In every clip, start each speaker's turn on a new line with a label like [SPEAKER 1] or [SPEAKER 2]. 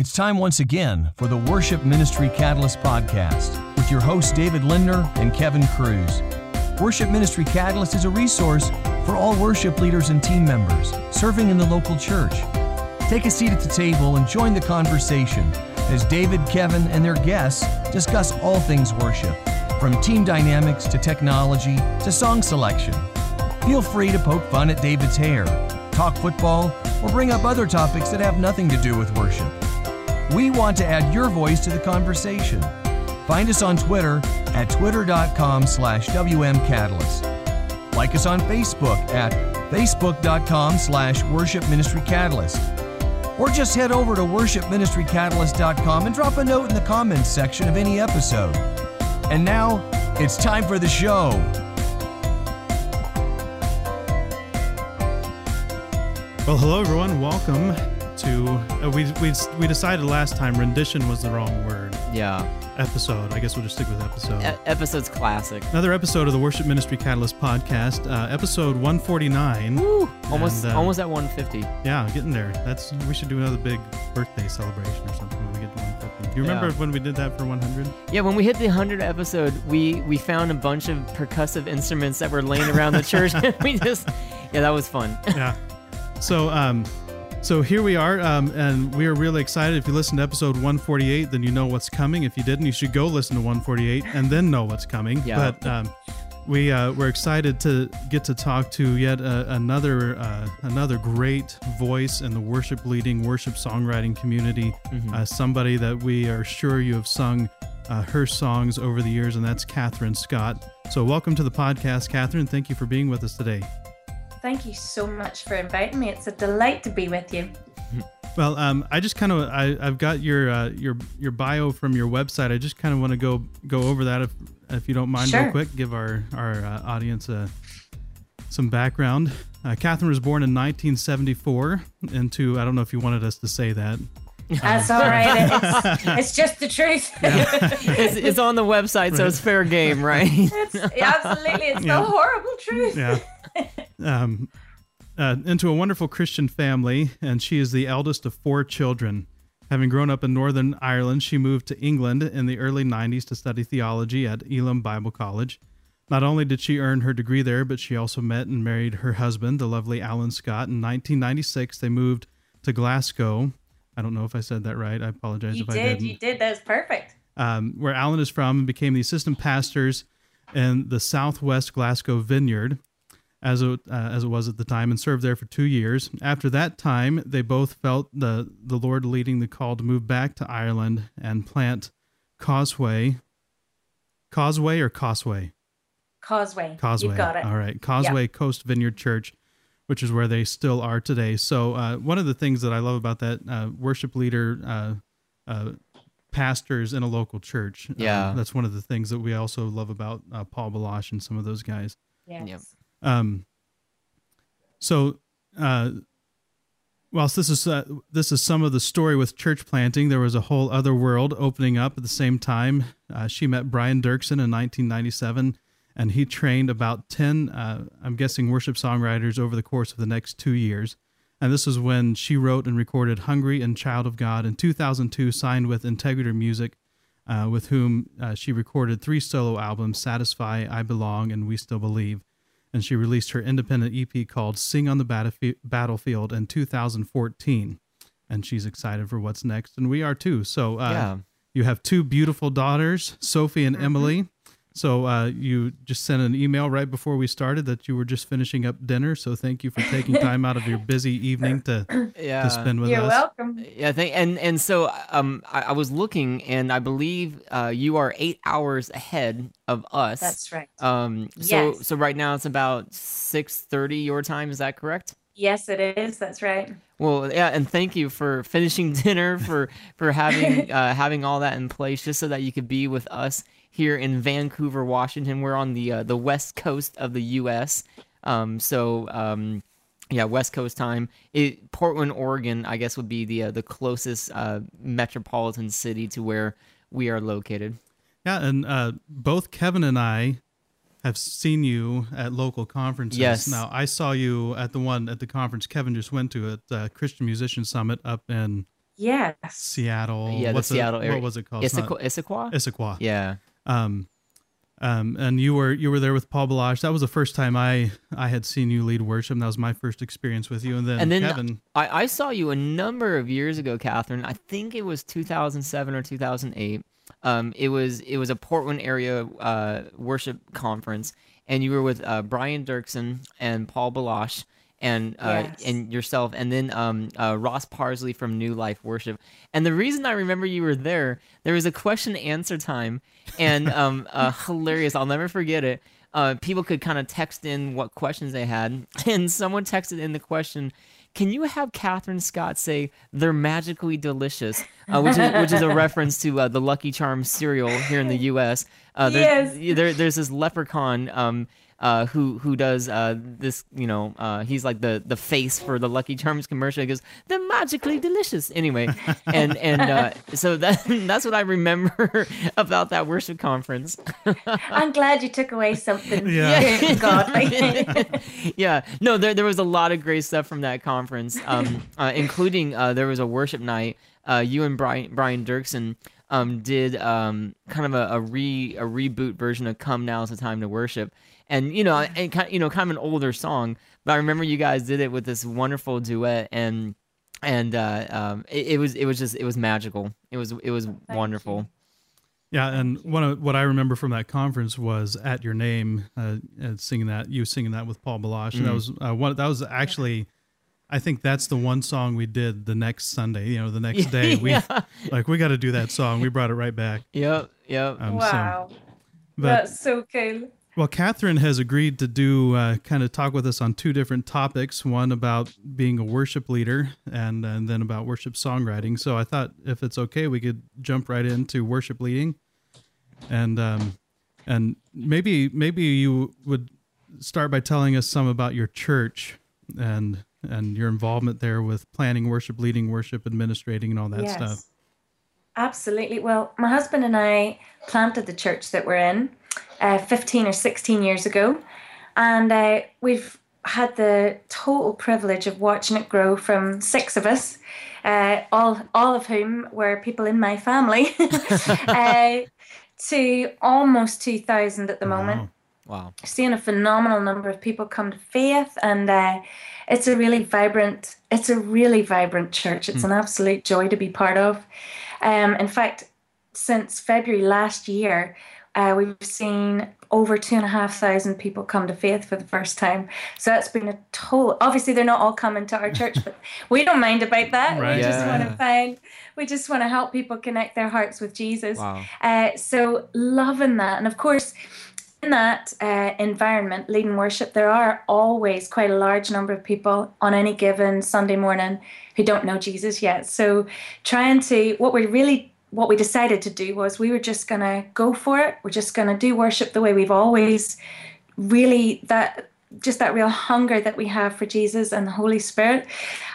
[SPEAKER 1] It's time once again for the Worship Ministry Catalyst podcast with your hosts David Lindner and Kevin Cruz. Worship Ministry Catalyst is a resource for all worship leaders and team members serving in the local church. Take a seat at the table and join the conversation as David, Kevin, and their guests discuss all things worship, from team dynamics to technology to song selection. Feel free to poke fun at David's hair, talk football, or bring up other topics that have nothing to do with worship. We want to add your voice to the conversation. Find us on Twitter at twitter.com slash wmcatalyst. Like us on Facebook at facebook.com slash worship ministry catalyst. Or just head over to worshipministrycatalyst.com and drop a note in the comments section of any episode. And now, it's time for the show.
[SPEAKER 2] Well, hello everyone. Welcome to uh, we we we decided last time rendition was the wrong word.
[SPEAKER 3] Yeah.
[SPEAKER 2] Episode. I guess we'll just stick with episode.
[SPEAKER 3] E- episode's classic.
[SPEAKER 2] Another episode of the Worship Ministry Catalyst podcast, uh, episode 149.
[SPEAKER 3] Woo! Almost
[SPEAKER 2] And, uh,
[SPEAKER 3] almost at 150.
[SPEAKER 2] Yeah, getting there. That's we should do another big birthday celebration or something when we get to 150. Do you remember
[SPEAKER 3] Yeah.
[SPEAKER 2] when we did that for 100?
[SPEAKER 3] Yeah, when we hit the 100 episode, we we found a bunch of percussive instruments that were laying around the church and we just Yeah, that was fun.
[SPEAKER 2] yeah. So um so here we are um and we are really excited. If you listened to episode 148 then you know what's coming. If you didn't you should go listen to 148 and then know what's coming.
[SPEAKER 3] Yeah.
[SPEAKER 2] but um we uh, we're excited to get to talk to yet uh, another uh, another great voice in the worship leading worship songwriting community. Uh, somebody that we are sure you have sung uh, her songs over the years and that's Kathryn Scott. So welcome to the podcast Kathryn. Thank you for being with us today
[SPEAKER 4] Thank you so much for inviting me. It's a delight to be with you.
[SPEAKER 2] Well, um, I just kind of I I've got your uh, your your bio from your website. I just kind of want to go go over that if if you don't mind real quick. Give our our uh, audience uh, some background. Uh, Kathryn was born in 1974 into I don't know if you wanted us to say that.
[SPEAKER 4] That's all right. It's, it's just the truth.
[SPEAKER 3] It's, it's on the website, so it's fair game, right?
[SPEAKER 4] it's absolutely it's
[SPEAKER 2] Yeah.
[SPEAKER 4] the horrible truth.
[SPEAKER 2] Yeah. um, uh, into a wonderful Christian family, and she is the eldest of four children. Having grown up in Northern Ireland, she moved to England in the early 90s to study theology at Elim Bible College. Not only did she earn her degree there, but she also met and married her husband, the lovely Alan Scott. In 1996, they moved to Glasgow. I don't know if I said that right. I apologize
[SPEAKER 4] You
[SPEAKER 2] if I
[SPEAKER 4] did, you did. That was perfect.
[SPEAKER 2] um, where Alan is from, and became the assistant pastors in the Southwest Glasgow Vineyard, as it, uh, as it was at the time, and served there for two years. After that time, they both felt the the Lord leading the call to move back to Ireland and plant Causeway, Causeway or Causeway,
[SPEAKER 4] Causeway.
[SPEAKER 2] Causeway.
[SPEAKER 4] You got it.
[SPEAKER 2] All right, Causeway Coast Vineyard Church, which is where they still are today. So uh, one of the things that I love about that uh, worship leader. Uh, uh, pastors in a local church. Um,
[SPEAKER 3] Yeah.
[SPEAKER 2] that's one of the things that we also love about uh, Paul Baloche and some of those guys.
[SPEAKER 4] Yes.
[SPEAKER 3] Yep.
[SPEAKER 2] Um, so, uh, whilst this is uh, this is some of the story with church planting, there was a whole other world opening up at the same time. Uh, she met Brian Doerksen in 1997, and he trained about 10, uh, I'm guessing, worship songwriters over the course of the next two years. And this is when she wrote and recorded "Hungry" and "Child of God." In 2002, signed with Integrity Music, uh, with whom uh, she recorded three solo albums: "Satisfy," "I Belong," and "We Still Believe." And she released her independent EP called Sing on the Battlefi- Battlefield in 2014. And she's excited for what's next, and we are too. So, uh,
[SPEAKER 3] Yeah.
[SPEAKER 2] you have two beautiful daughters, Sophie and Emily. So, uh, you just sent an email right before we started that you were just finishing up dinner. So, thank you for taking time out of your busy evening to,
[SPEAKER 3] Yeah.
[SPEAKER 2] to spend with us.
[SPEAKER 4] You're welcome.
[SPEAKER 3] Yeah, thank, and and so um, I, I was looking, and I believe uh, you are eight hours ahead of us.
[SPEAKER 4] That's right.
[SPEAKER 3] Um, so
[SPEAKER 4] Yes.
[SPEAKER 3] so right now it's about six thirty your time. Is that correct?
[SPEAKER 4] Yes, it is. That's right.
[SPEAKER 3] Well, yeah, and thank you for finishing dinner, for for having uh, having all that in place, just so that you could be with us here in Vancouver, Washington. We're on the uh, the west coast of the U.S. Um, so um, yeah, West Coast time. It, Portland, Oregon, I guess would be the uh, the closest uh, metropolitan city to where we are located.
[SPEAKER 2] Yeah, and uh, both Kevin and I have seen you at local conferences.
[SPEAKER 3] Yes.
[SPEAKER 2] Now, I saw you at the one at the conference Kevin just went to at uh, Christian Musician Summit up in
[SPEAKER 4] Yes.
[SPEAKER 2] Seattle.
[SPEAKER 3] Yeah, the
[SPEAKER 2] What's it-
[SPEAKER 3] Seattle area.
[SPEAKER 2] What was it called? It's
[SPEAKER 3] Issaquah? Issaquah?
[SPEAKER 2] Issaquah.
[SPEAKER 3] Yeah.
[SPEAKER 2] Um, um, and you were you were there with Paul Baloche. That was the first time I I had seen you lead worship. And that was my first experience with you. And then,
[SPEAKER 3] And then
[SPEAKER 2] Kevin.
[SPEAKER 3] I, I saw you a number of years ago, Kathryn. I think it was 2007 or 2008. Um, it was it was a Portland area uh, worship conference, and you were with uh, Brian Doerksen and Paul Baloche and uh,
[SPEAKER 4] Yes.
[SPEAKER 3] and yourself, and then um, uh, Ross Parsley from New Life Worship. And the reason I remember you were there, there was a question answer time, and um, uh, hilarious. I'll never forget it. Uh, people could kind of text in what questions they had, and someone texted in the question, "Can you have Kathryn Scott say they're magically delicious?" Uh, which is which is a reference to uh, the Lucky Charms cereal here in the U.S. Uh, there's, there, there's this leprechaun um, uh, who who does uh, this. You know, uh, he's like the the face for the Lucky Charms commercial. He goes, "They're magically delicious." Anyway, and and uh, so that that's what I remember about that worship conference.
[SPEAKER 4] I'm glad you took away something
[SPEAKER 2] Yeah.
[SPEAKER 4] godly.
[SPEAKER 3] yeah, no, there there was a lot of great stuff from that conference, um, uh, including uh, there was a worship night. Uh, you and Brian Brian Doerksen um, did um, kind of a, a re a reboot version of "Come Now Is the Time to Worship," and you know, and kind you know, kind of an older song. But I remember you guys did it with this wonderful duet, and and uh, um, it, it was it was just it was magical. It was it was wonderful.
[SPEAKER 2] Yeah, and one of what I remember from that conference was "At Your Name," uh, and singing that you singing that with Paul Baloche, and that was uh, one. That was actually, I think that's the one song we did the next Sunday. You know, the next day we
[SPEAKER 3] Yeah.
[SPEAKER 2] like we got to do that song. We brought it right back.
[SPEAKER 3] Yep, yep.
[SPEAKER 2] Um,
[SPEAKER 4] wow.
[SPEAKER 2] So, but
[SPEAKER 4] That's so cool.
[SPEAKER 2] well, Catherine has agreed to do uh, kind of talk with us on two different topics. One about being a worship leader, and and then about worship songwriting. So I thought if it's okay, we could jump right into worship leading, and um, and maybe maybe you would start by telling us some about your church and and your involvement there with planning worship, leading worship, administrating, and all that stuff.
[SPEAKER 4] Absolutely. Well, my husband and I planted the church that we're in uh, 15 or 16 years ago. And uh, we've had the total privilege of watching it grow from six of us, uh, all, all of whom were people in my family, uh, to almost 2,000 at the moment
[SPEAKER 3] Wow.
[SPEAKER 4] seeing a phenomenal number of people come to faith and uh, it's a really vibrant it's a really vibrant church. It's an absolute joy to be part of. Um, in fact since february last year uh, we've seen over two and a half thousand people come to faith for the first time. So that's been a total obviously they're not all coming to our church but we don't mind about that.
[SPEAKER 2] Right.
[SPEAKER 4] we just want to find we just want to help people connect their hearts with jesus.
[SPEAKER 3] Wow.
[SPEAKER 4] uh, so loving that, and of course, in that uh, environment, leading worship, there are always quite a large number of people on any given Sunday morning who don't know Jesus yet. So, trying to what we really what we decided to do was we were just gonna go for it. We're just gonna do worship the way we've always really that just that real hunger that we have for Jesus and the Holy Spirit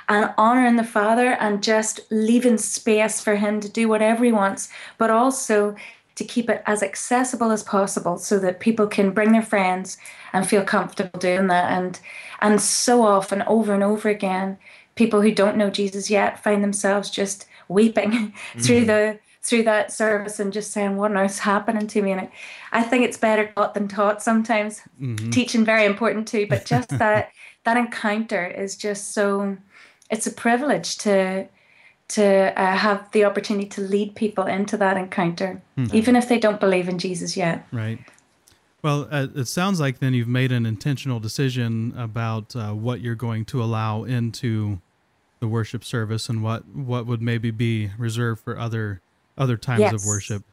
[SPEAKER 4] and honoring the Father and just leaving space for Him to do whatever He wants, but also to keep it as accessible as possible so that people can bring their friends and feel comfortable doing that. And and so often, over and over again, people who don't know Jesus yet find themselves just weeping through mm-hmm. the through that service and just saying, "What on earth's happening to me?" And I, think it's better taught than taught sometimes. Mm-hmm. Teaching very important too, but just that that encounter is just so. It's a privilege to to uh, have the opportunity to lead people into that encounter, even if they don't believe in Jesus yet.
[SPEAKER 2] Right. Well, uh, it sounds like then you've made an intentional decision about uh, what you're going to allow into the worship service and what what would maybe be reserved for other other times of worship.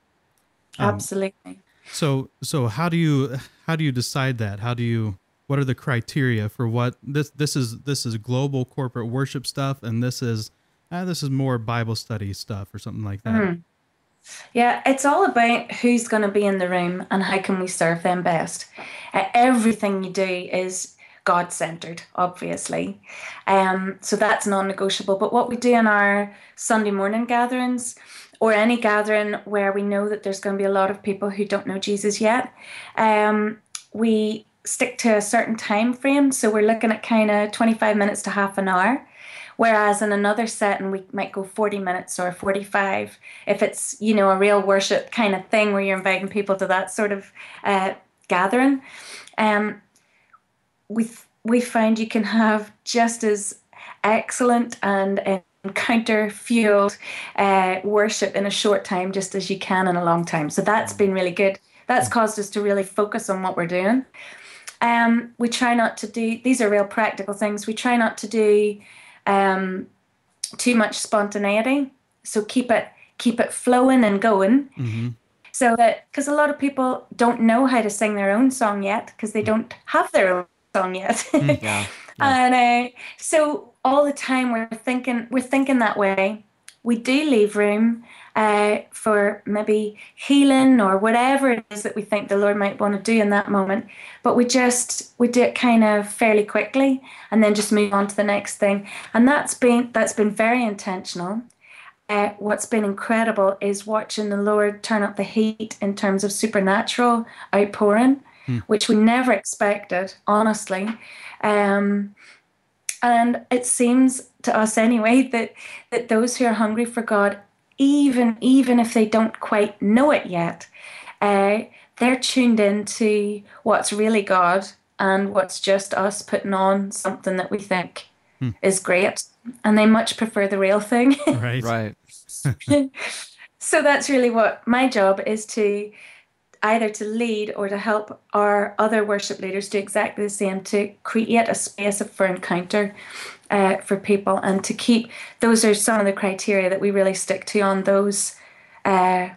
[SPEAKER 2] Um,
[SPEAKER 4] Absolutely.
[SPEAKER 2] So so how do you how do you decide that? How do you what are the criteria for what this this is this is global corporate worship stuff and this is uh, this is more Bible study stuff or something like that.
[SPEAKER 4] Yeah, it's all about who's going to be in the room and how can we serve them best. Uh, everything you do is God centered, obviously. Um, so that's non negotiable. But what we do in our Sunday morning gatherings or any gathering where we know that there's going to be a lot of people who don't know Jesus yet, um, we stick to a certain time frame. So we're looking at kind of 25 minutes to half an hour Whereas in another setting, we might go 40 minutes or 45 if it's, you know, a real worship kind of thing where you're inviting people to that sort of uh, gathering. Um, we, we find you can have just as excellent and encounter fueled uh, worship in a short time just as you can in a long time. So that's been really good. That's caused us to really focus on what we're doing. Um, we try not to do, these are real practical things. We try not to do um, too much spontaneity. So keep it keep it flowing and going.
[SPEAKER 2] Mm-hmm.
[SPEAKER 4] So that because a lot of people don't know how to sing their own song yet because they don't have their own song yet.
[SPEAKER 3] Mm, yeah.
[SPEAKER 4] and uh, so all the time we're thinking we're thinking that way. We do leave room uh, for maybe healing or whatever it is that we think the Lord might want to do in that moment. But we just we do it kind of fairly quickly and then just move on to the next thing. And that's been that's been very intentional. Uh, what's been incredible is watching the Lord turn up the heat in terms of supernatural outpouring, which we never expected, honestly. Um, and it seems to us anyway that that those who are hungry for God, even even if they don't quite know it yet, uh, they're tuned into what's really God and what's just us putting on something that we think is great, and they much prefer the real thing.
[SPEAKER 2] Right.
[SPEAKER 3] Right.
[SPEAKER 4] so that's really what my job is to either to lead or to help our other worship leaders do exactly the same to create a space for encounter uh, for people and to keep those are some of the criteria that we really stick to on those uh,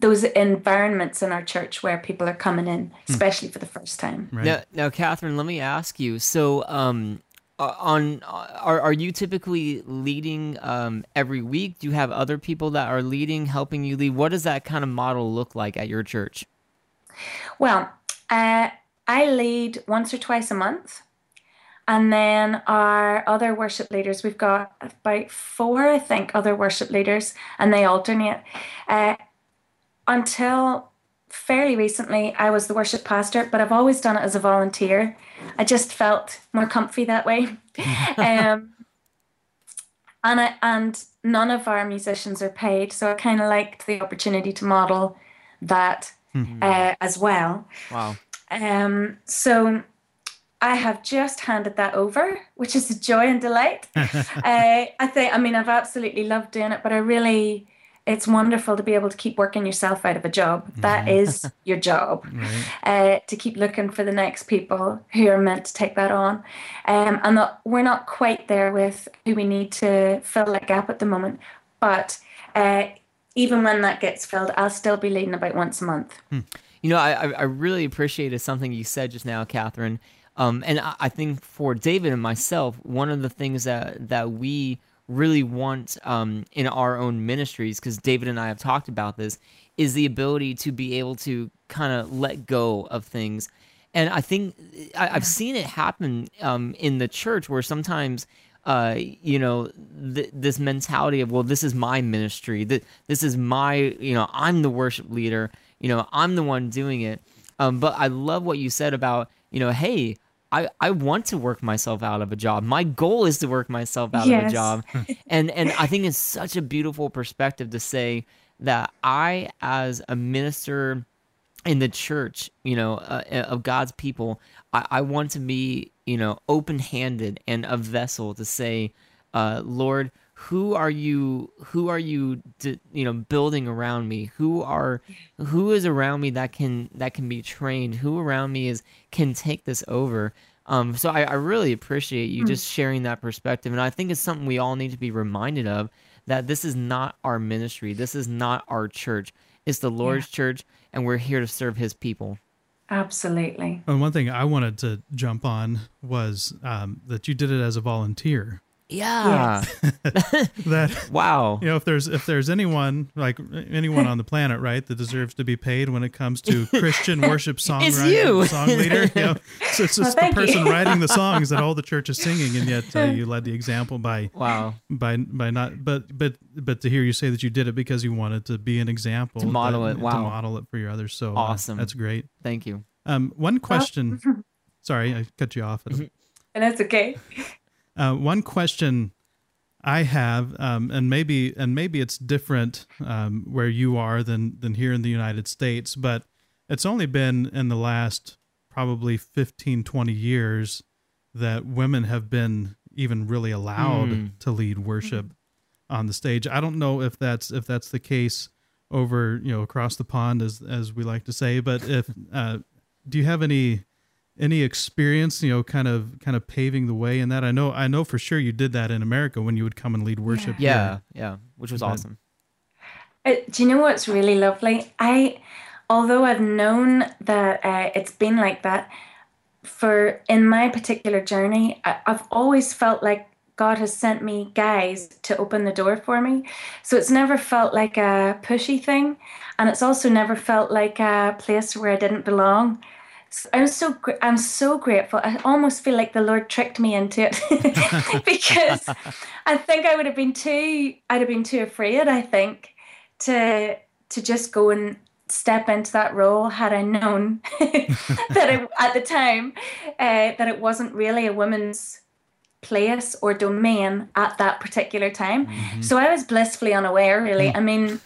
[SPEAKER 4] those environments in our church where people are coming in especially for the first time
[SPEAKER 2] Right.
[SPEAKER 3] Now, now, Kathryn, let me ask you. So, um, on uh, are are you typically leading um, every week? Do you have other people that are leading, helping you lead? What does that kind of model look like at your church?
[SPEAKER 4] Well, uh, I lead once or twice a month. And then our other worship leaders, we've got about four, I think, other worship leaders, and they alternate. Uh, until fairly recently, I was the worship pastor, but I've always done it as a volunteer. I just felt more comfy that way. um, and I, and none of our musicians are paid, so I kind of liked the opportunity to model that uh, as well.
[SPEAKER 3] Wow.
[SPEAKER 4] Um, so I have just handed that over, which is a joy and delight. uh, I think, I mean, I've absolutely loved doing it, but I really, it's wonderful to be able to keep working yourself out of a job. That is your job, uh, to keep looking for the next people who are meant to take that on. Um, and that we're not quite there with who we need to fill that gap at the moment, but uh, even when that gets filled, I'll still be leading about once a month.
[SPEAKER 3] You know, I, I I really appreciated something you said just now, Kathryn. Um, and I, I think for David and myself, one of the things that that we really want um, in our own ministries, because David and I have talked about this, is the ability to be able to kind of let go of things. And I think I, I've seen it happen um, in the church where sometimes uh, you know, th- this mentality of, well, this is my ministry. That this is my, you know, I'm the worship leader. You know, I'm the one doing it. Um, but I love what you said about, you know, hey, I, I want to work myself out of a job. My goal is to work myself out of a job. and and I think it's such a beautiful perspective to say that I, as a minister in the church, you know, uh, of God's people, I, I want to be, you know, open handed and a vessel to say, uh, Lord, who are you? Who are you? you know, building around me? Who are, who is around me that can that can be trained? Who around me is can take this over? Um, so I, I really appreciate you just sharing that perspective, and I think it's something we all need to be reminded of that this is not our ministry. This is not our church. It's the Lord's church, and we're here to serve His people.
[SPEAKER 4] Absolutely.
[SPEAKER 2] And one thing I wanted to jump on was um, that you did it as a volunteer.
[SPEAKER 3] Yeah.
[SPEAKER 2] That
[SPEAKER 3] Wow.
[SPEAKER 2] you know, if there's if there's anyone like anyone on the planet, right, that deserves to be paid when it comes to Christian worship songwriter,
[SPEAKER 3] you.
[SPEAKER 2] song leader, you know, so it's
[SPEAKER 4] Well,
[SPEAKER 2] just the
[SPEAKER 4] thank you.
[SPEAKER 2] person writing the songs that all the church is singing, and yet uh, you led the example by
[SPEAKER 3] Wow.
[SPEAKER 2] by by not but but but to hear you say that you did it because you wanted to be an example
[SPEAKER 3] To model
[SPEAKER 2] that-
[SPEAKER 3] it,
[SPEAKER 2] to
[SPEAKER 3] wow.
[SPEAKER 2] model it for your others so uh,
[SPEAKER 3] Awesome.
[SPEAKER 2] that's great
[SPEAKER 3] Thank you.
[SPEAKER 2] um one question sorry i cut you off
[SPEAKER 3] Mm-hmm.
[SPEAKER 4] And that's okay.
[SPEAKER 2] Uh, one question I have, um, and maybe and maybe it's different um, where you are than than here in the United States, but it's only been in the last probably 15, 20 years that women have been even really allowed
[SPEAKER 3] Mm.
[SPEAKER 2] to lead worship on the stage. I don't know if that's if that's the case over you know across the pond as as we like to say, but if uh, do you have any any experience you know kind of kind of paving the way in that? I know I know for sure you did that in America when you would come and lead worship. here.
[SPEAKER 3] Yeah, yeah, which was
[SPEAKER 2] But-
[SPEAKER 3] awesome.
[SPEAKER 4] Uh, do you know what's really lovely? I, although I've known that uh, it's been like that, for in my particular journey, I, I've always felt like God has sent me guys to open the door for me. So it's never felt like a pushy thing, and it's also never felt like a place where I didn't belong. I'm so I'm so grateful. I almost feel like the Lord tricked me into it because I think I would have been too I'd have been too afraid. I think to to just go and step into that role had I known that it, at the time uh, that it wasn't really a woman's place or domain at that particular time. So I was blissfully unaware, really. I mean,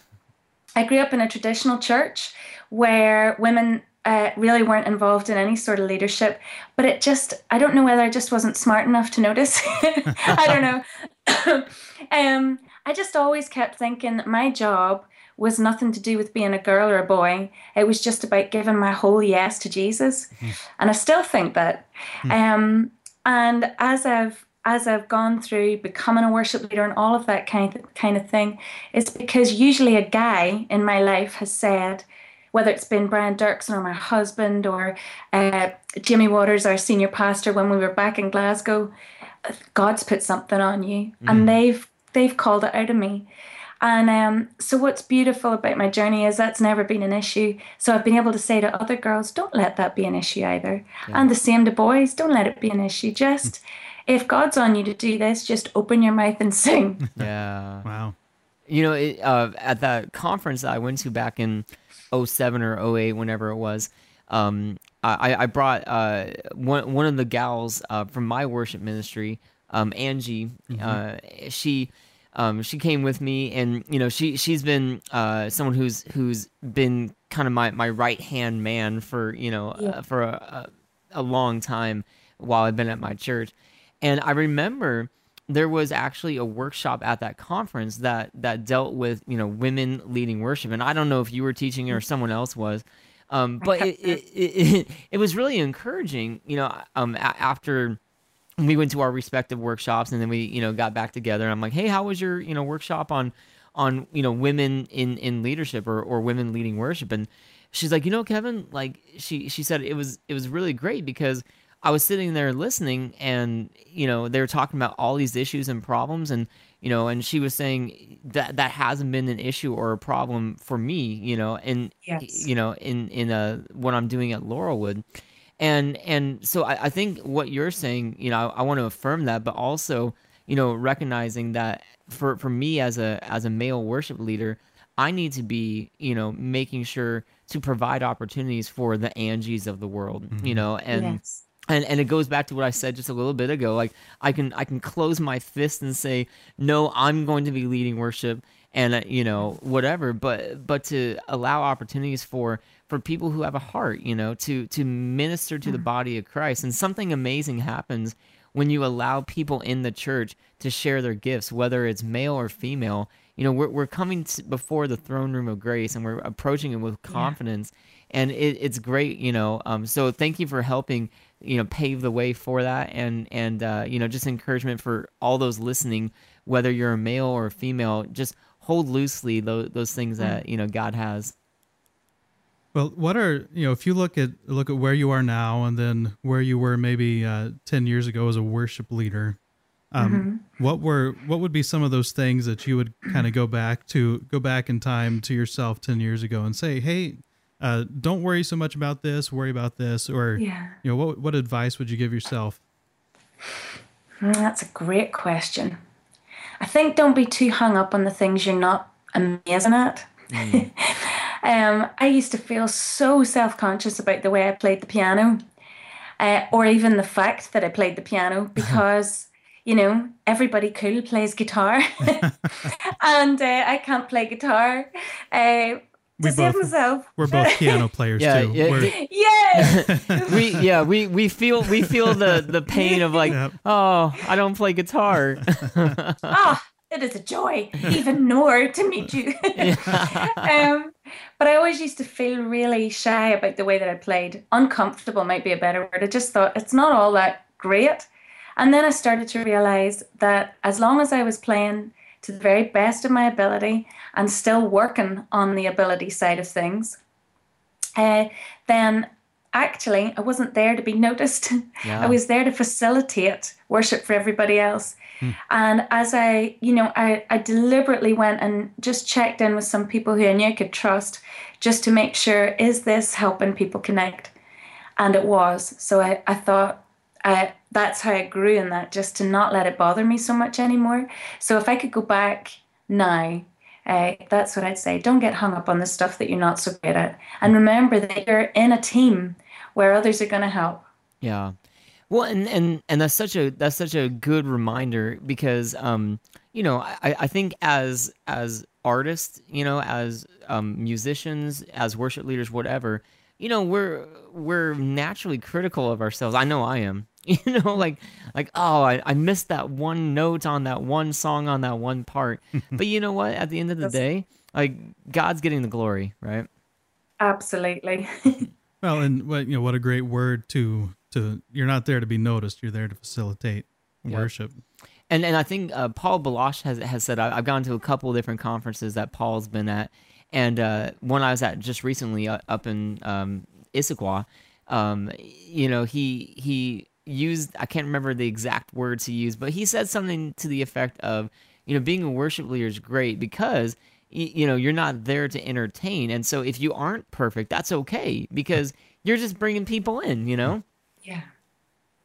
[SPEAKER 4] I grew up in a traditional church where women uh, really weren't involved in any sort of leadership, but it just, I don't know whether I just wasn't smart enough to notice. I don't know. um, I just always kept thinking that my job was nothing to do with being a girl or a boy. It was just about giving my whole yes to Jesus. And I still think that. Um, and as I've as I've gone through becoming a worship leader and all of that kind of, kind of thing, it's because usually a guy in my life has said, whether it's been Brian Doerksen or my husband or uh, Jimmy Waters, our senior pastor, when we were back in Glasgow, God's put something on you, and they've they've called it out of me. And um, so, what's beautiful about my journey is that's never been an issue. So, I've been able to say to other girls, don't let that be an issue either. And the same to boys, don't let it be an issue. Just if God's on you to do this, just open your mouth and sing.
[SPEAKER 3] Yeah.
[SPEAKER 2] Wow.
[SPEAKER 3] You know, it, uh, at that conference that I went to back in 07 or 08, whenever it was, um, I, I brought uh, one, one of the gals uh, from my worship ministry, um, Angie. Uh, she um, she came with me, and you know, she she's been uh, someone who's who's been kind of my, my right hand man for you know
[SPEAKER 4] Yeah.
[SPEAKER 3] uh, for a, a, a long time while I've been at my church, and I remember there was actually a workshop at that conference that that dealt with you know women leading worship. And i don't know if you were teaching or someone else was um, but it, it, it, it was really encouraging you know um, a- after we went to our respective workshops and then we you know got back together. And i'm like hey how was your you know workshop on on you know women in in leadership or, or women leading worship? And she's like you know kevin like she she said it was it was really great because i was sitting there listening and you know they were talking about all these issues and problems and you know and she was saying that that hasn't been an issue or a problem for me you know and
[SPEAKER 4] Yes.
[SPEAKER 3] you know in in uh what i'm doing at laurelwood and and so I, I think what you're saying you know I, I want to affirm that but also you know recognizing that for for me as a as a male worship leader i need to be you know making sure to provide opportunities for the angies of the world you know and
[SPEAKER 4] yes.
[SPEAKER 3] And and it goes back to what I said just a little bit ago. Like I can I can close my fist and say, no, I'm going to be leading worship, and uh, you know whatever. But but to allow opportunities for for people who have a heart, you know, to to minister to the body of Christ, and something amazing happens when you allow people in the church to share their gifts, whether it's male or female. You know, we're we're coming to, before the throne room of grace, and we're approaching it with confidence and it, it's great you know um, so thank you for helping you know pave the way for that. And and uh, you know just encouragement for all those listening whether you're a male or a female just hold loosely those, those things that you know god has.
[SPEAKER 2] Well, what are you know if you look at look at where you are now and then where you were maybe uh, ten years ago as a worship leader, um, what were what would be some of those things that you would kind of go back to go back in time to yourself ten years ago and say, hey, uh, don't worry so much about this, worry about this, or
[SPEAKER 4] Yeah.
[SPEAKER 2] you know what what advice would you give yourself?
[SPEAKER 4] Mm, That's a great question. I think don't be too hung up on the things you're not amazing at. um, I used to feel so self conscious about the way I played the piano, uh, or even the fact that I played the piano, because you know, everybody cool plays guitar, and uh, I can't play guitar. Uh,
[SPEAKER 2] We
[SPEAKER 4] to save
[SPEAKER 2] both-
[SPEAKER 4] myself.
[SPEAKER 2] We're both piano players
[SPEAKER 3] Yeah,
[SPEAKER 2] too.
[SPEAKER 3] yeah,
[SPEAKER 2] We're-
[SPEAKER 4] Yes.
[SPEAKER 3] we yeah we we feel we feel the the pain of like
[SPEAKER 2] Yep.
[SPEAKER 3] oh I don't play guitar.
[SPEAKER 4] Ah, it is a joy, even Nor, to meet you. um, but I always used to feel really shy about the way that I played. Uncomfortable might be a better word. I just thought it's not all that great. And then I started to realize that as long as I was playing to the very best of my ability and still working on the ability side of things, uh, then actually I wasn't there to be noticed.
[SPEAKER 3] Yeah.
[SPEAKER 4] I was there to facilitate worship for everybody else. And as I, you know, I, I deliberately went and just checked in with some people who I knew I could trust just to make sure, is this helping people connect? And it was. So I, I thought I, that's how I grew in that, just to not let it bother me so much anymore. So if I could go back now, uh, that's what I'd say. Don't get hung up on the stuff that you're not so good at. And remember that you're in a team where others are going to help.
[SPEAKER 3] Yeah. Well, and, and and that's such a that's such a good reminder because um you know I, I think as as artists you know as um, musicians as worship leaders whatever you know we're we're naturally critical of ourselves. I know I am. You know, like like oh I, I missed that one note on that one song on that one part. but you know what? At the end of the
[SPEAKER 4] That's-
[SPEAKER 3] day, like God's getting the glory, right?
[SPEAKER 4] Absolutely.
[SPEAKER 2] Well, and what you know, what a great word to to. You're not there to be noticed. You're there to facilitate
[SPEAKER 3] Yep.
[SPEAKER 2] worship.
[SPEAKER 3] And and I think uh, Paul Baloche has has said I, I've gone to a couple different conferences that Paul's been at, and uh, one I was at just recently uh, up in um, Issaquah. Um, you know, he he used I can't remember the exact words he used, but he said something to the effect of, you know, being a worship leader is great because you know you're not there to entertain, and so if you aren't perfect, that's okay because you're just bringing people in. You know.
[SPEAKER 4] yeah.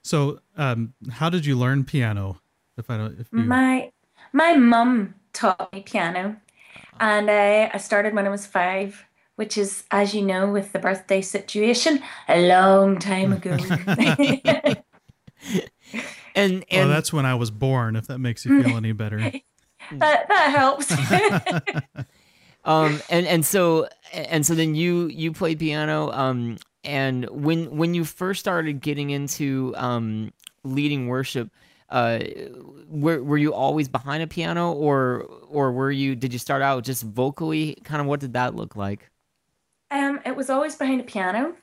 [SPEAKER 2] So, um, how did you learn piano? If I don't, if you,
[SPEAKER 4] My my mum taught me piano, and I, I started when I was five, which is, as you know, with the birthday situation, a long time ago.
[SPEAKER 3] And
[SPEAKER 2] well,
[SPEAKER 3] and
[SPEAKER 2] that's when I was born. If that makes you feel any better.
[SPEAKER 4] that that helps.
[SPEAKER 3] um and and so and so then you you played piano um and when when you first started getting into um leading worship uh were were you always behind a piano or or were you did you start out just vocally kind of what did that look like
[SPEAKER 4] Um, it was always behind a piano,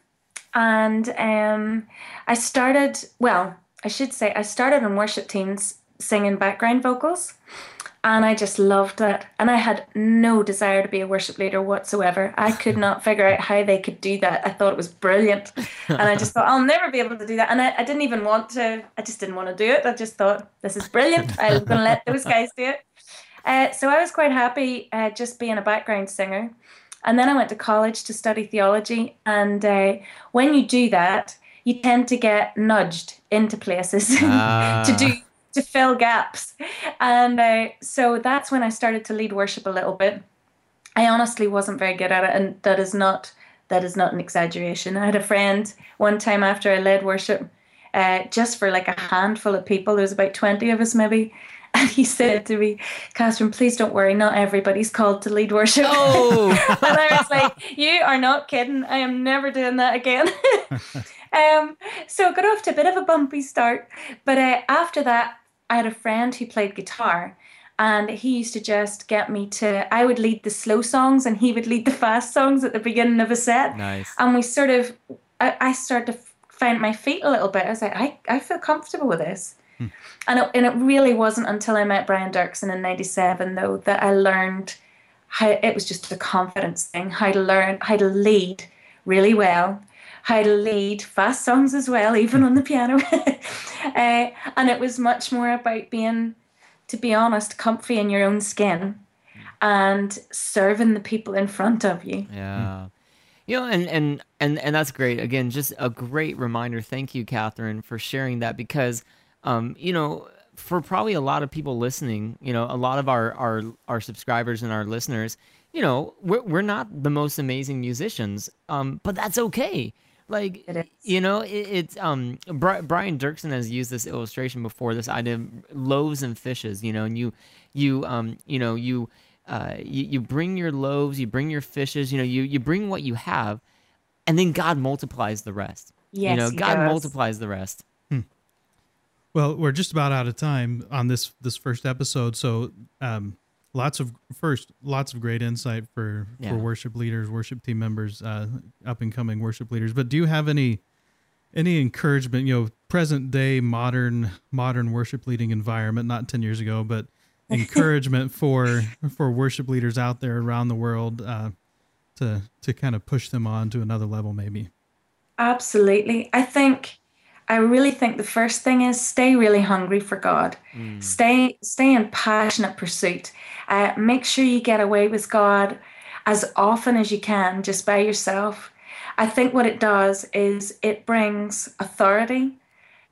[SPEAKER 4] and um, I started. Well, I should say I started in worship teams singing background vocals, and I just loved it. And I had no desire to be a worship leader whatsoever. I could not figure out how they could do that. I thought it was brilliant, and I just thought I'll never be able to do that. And I, I didn't even want to. I just didn't want to do it. I just thought this is brilliant. I'm going to let those guys do it. Uh, so I was quite happy uh, just being a background singer. And then I went to college to study theology. And uh, when you do that, you tend to get nudged into places to
[SPEAKER 3] Ah.
[SPEAKER 4] do to fill gaps. And uh, so that's when I started to lead worship a little bit. I honestly wasn't very good at it, and that is not that is not an exaggeration. I had a friend one time after I led worship, uh, just for like a handful of people. There was about twenty of us maybe. And he said to me, Kathryn, please don't worry, not everybody's called to lead worship.
[SPEAKER 3] oh
[SPEAKER 4] and I was like, "You are not kidding. I am never doing that again." Um, so I got off to a bit of a bumpy start, but uh, after that, I had a friend who played guitar, and he used to just get me to. I would lead the slow songs, and he would lead the fast songs at the beginning of a set,
[SPEAKER 3] nice
[SPEAKER 4] and we sort of. I, I started to find my feet a little bit. I was like, I, I feel comfortable with this. And it, and it really wasn't until I met Brian Doerksen in '97, though, that I learned how it was just a confidence thing, how to learn, how to lead really well, how to lead fast songs as well, even on the piano. uh, and it was much more about being, to be honest, comfy in your own skin and serving the people in front of you.
[SPEAKER 3] Yeah. You know, and, and and and that's great. Again, just a great reminder. Thank you, Kathryn, for sharing that because um, you know, for probably a lot of people listening, you know, a lot of our our our subscribers and our listeners, you know, we're we're not the most amazing musicians. Um, but that's okay. Like
[SPEAKER 4] It is.
[SPEAKER 3] you know it, it's um Bri- brian doerksen has used this illustration before this idea of loaves and fishes you know and you you um you know you uh you, you bring your loaves you bring your fishes you know you you bring what you have and then god multiplies the rest
[SPEAKER 4] Yes,
[SPEAKER 3] you
[SPEAKER 4] know
[SPEAKER 3] god
[SPEAKER 4] does.
[SPEAKER 3] multiplies the rest
[SPEAKER 2] Well, we're just about out of time on this this first episode, so um, lots of first lots of great insight for
[SPEAKER 3] Yeah.
[SPEAKER 2] for worship leaders, worship team members, uh, up and coming worship leaders. But do you have any any encouragement? You know, present day modern modern worship leading environment, not ten years ago, but encouragement for for worship leaders out there around the world uh, to to kind of push them on to another level, maybe.
[SPEAKER 4] Absolutely. I think I really think the first thing is stay really hungry for God. Stay stay in passionate pursuit. Uh, make sure you get away with God as often as you can, just by yourself. I think what it does is it brings authority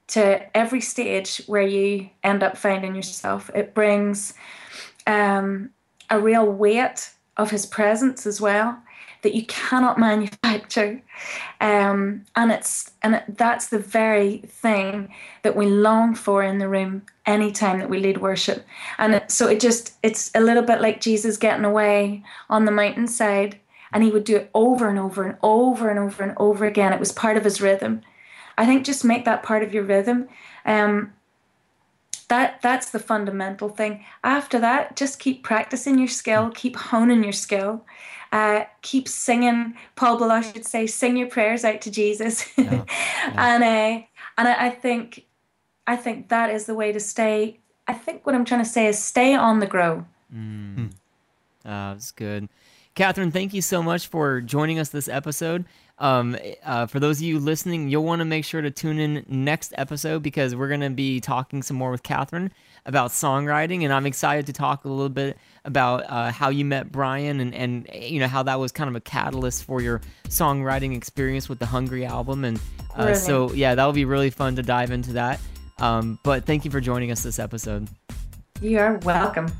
[SPEAKER 4] to every stage where you end up finding yourself. It brings um, a real weight of His presence as well that you cannot manufacture, um, and it's and it, that's the very thing that we long for in the room anytime that we lead worship. And it, so it just it's a little bit like Jesus getting away on the mountainside, and he would do it over and over and over and over and over again. It was part of his rhythm. I think just make that part of your rhythm. Um, that that's the fundamental thing. After that, just keep practicing your skill, keep honing your skill, uh, keep singing. Paul Baloche should say, "Sing your prayers out to Jesus," and uh, and I, I think I think that is the way to stay. I think what I'm trying to say is stay on the grow. Mm.
[SPEAKER 3] Uh, that's good. Kathryn, thank you so much for joining us this episode. Um, uh, for those of you listening, you'll want to make sure to tune in next episode because we're going to be talking some more with Kathryn about songwriting, and I'm excited to talk a little bit about uh, how you met Brian and and you know how that was kind of a catalyst for your songwriting experience with the Hungry album, and uh, so yeah, that'll be really fun to dive into that. Um, but thank you for joining us this episode.
[SPEAKER 4] You are welcome.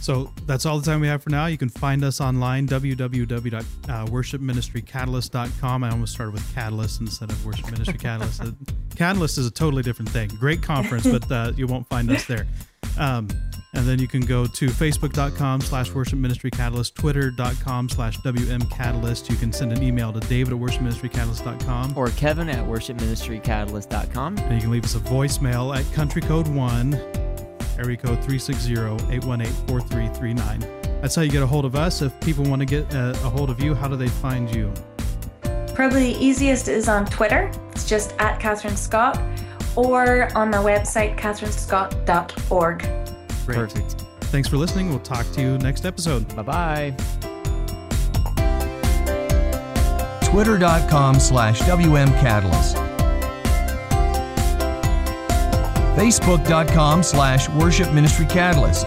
[SPEAKER 2] So that's all the time we have for now. You can find us online, www.worshipministrycatalyst.com. I almost started with Catalyst instead of Worship Ministry Catalyst. Uh, Catalyst is a totally different thing. Great conference, but uh, you won't find us there. Um, and then you can go to facebook.com slash worship ministry catalyst, twitter.com slash WM catalyst. You can send an email to david at worshipministrycatalyst.com.
[SPEAKER 3] Or Kevin at worshipministrycatalyst.com.
[SPEAKER 2] And you can leave us a voicemail at country code 1, area code 360-818-4339. That's how you get a hold of us. If people want to get uh, a hold of you, how do they find you?
[SPEAKER 4] Probably the easiest is on Twitter. It's just at Kathryn Scott, or on my website kathrynscott.org.
[SPEAKER 2] Great.
[SPEAKER 3] Perfect.
[SPEAKER 2] Thanks for listening. We'll talk to you next episode.
[SPEAKER 3] Bye bye.
[SPEAKER 1] Twitter.com slash WM Catalyst. Facebook.com slash Worship Ministry Catalyst.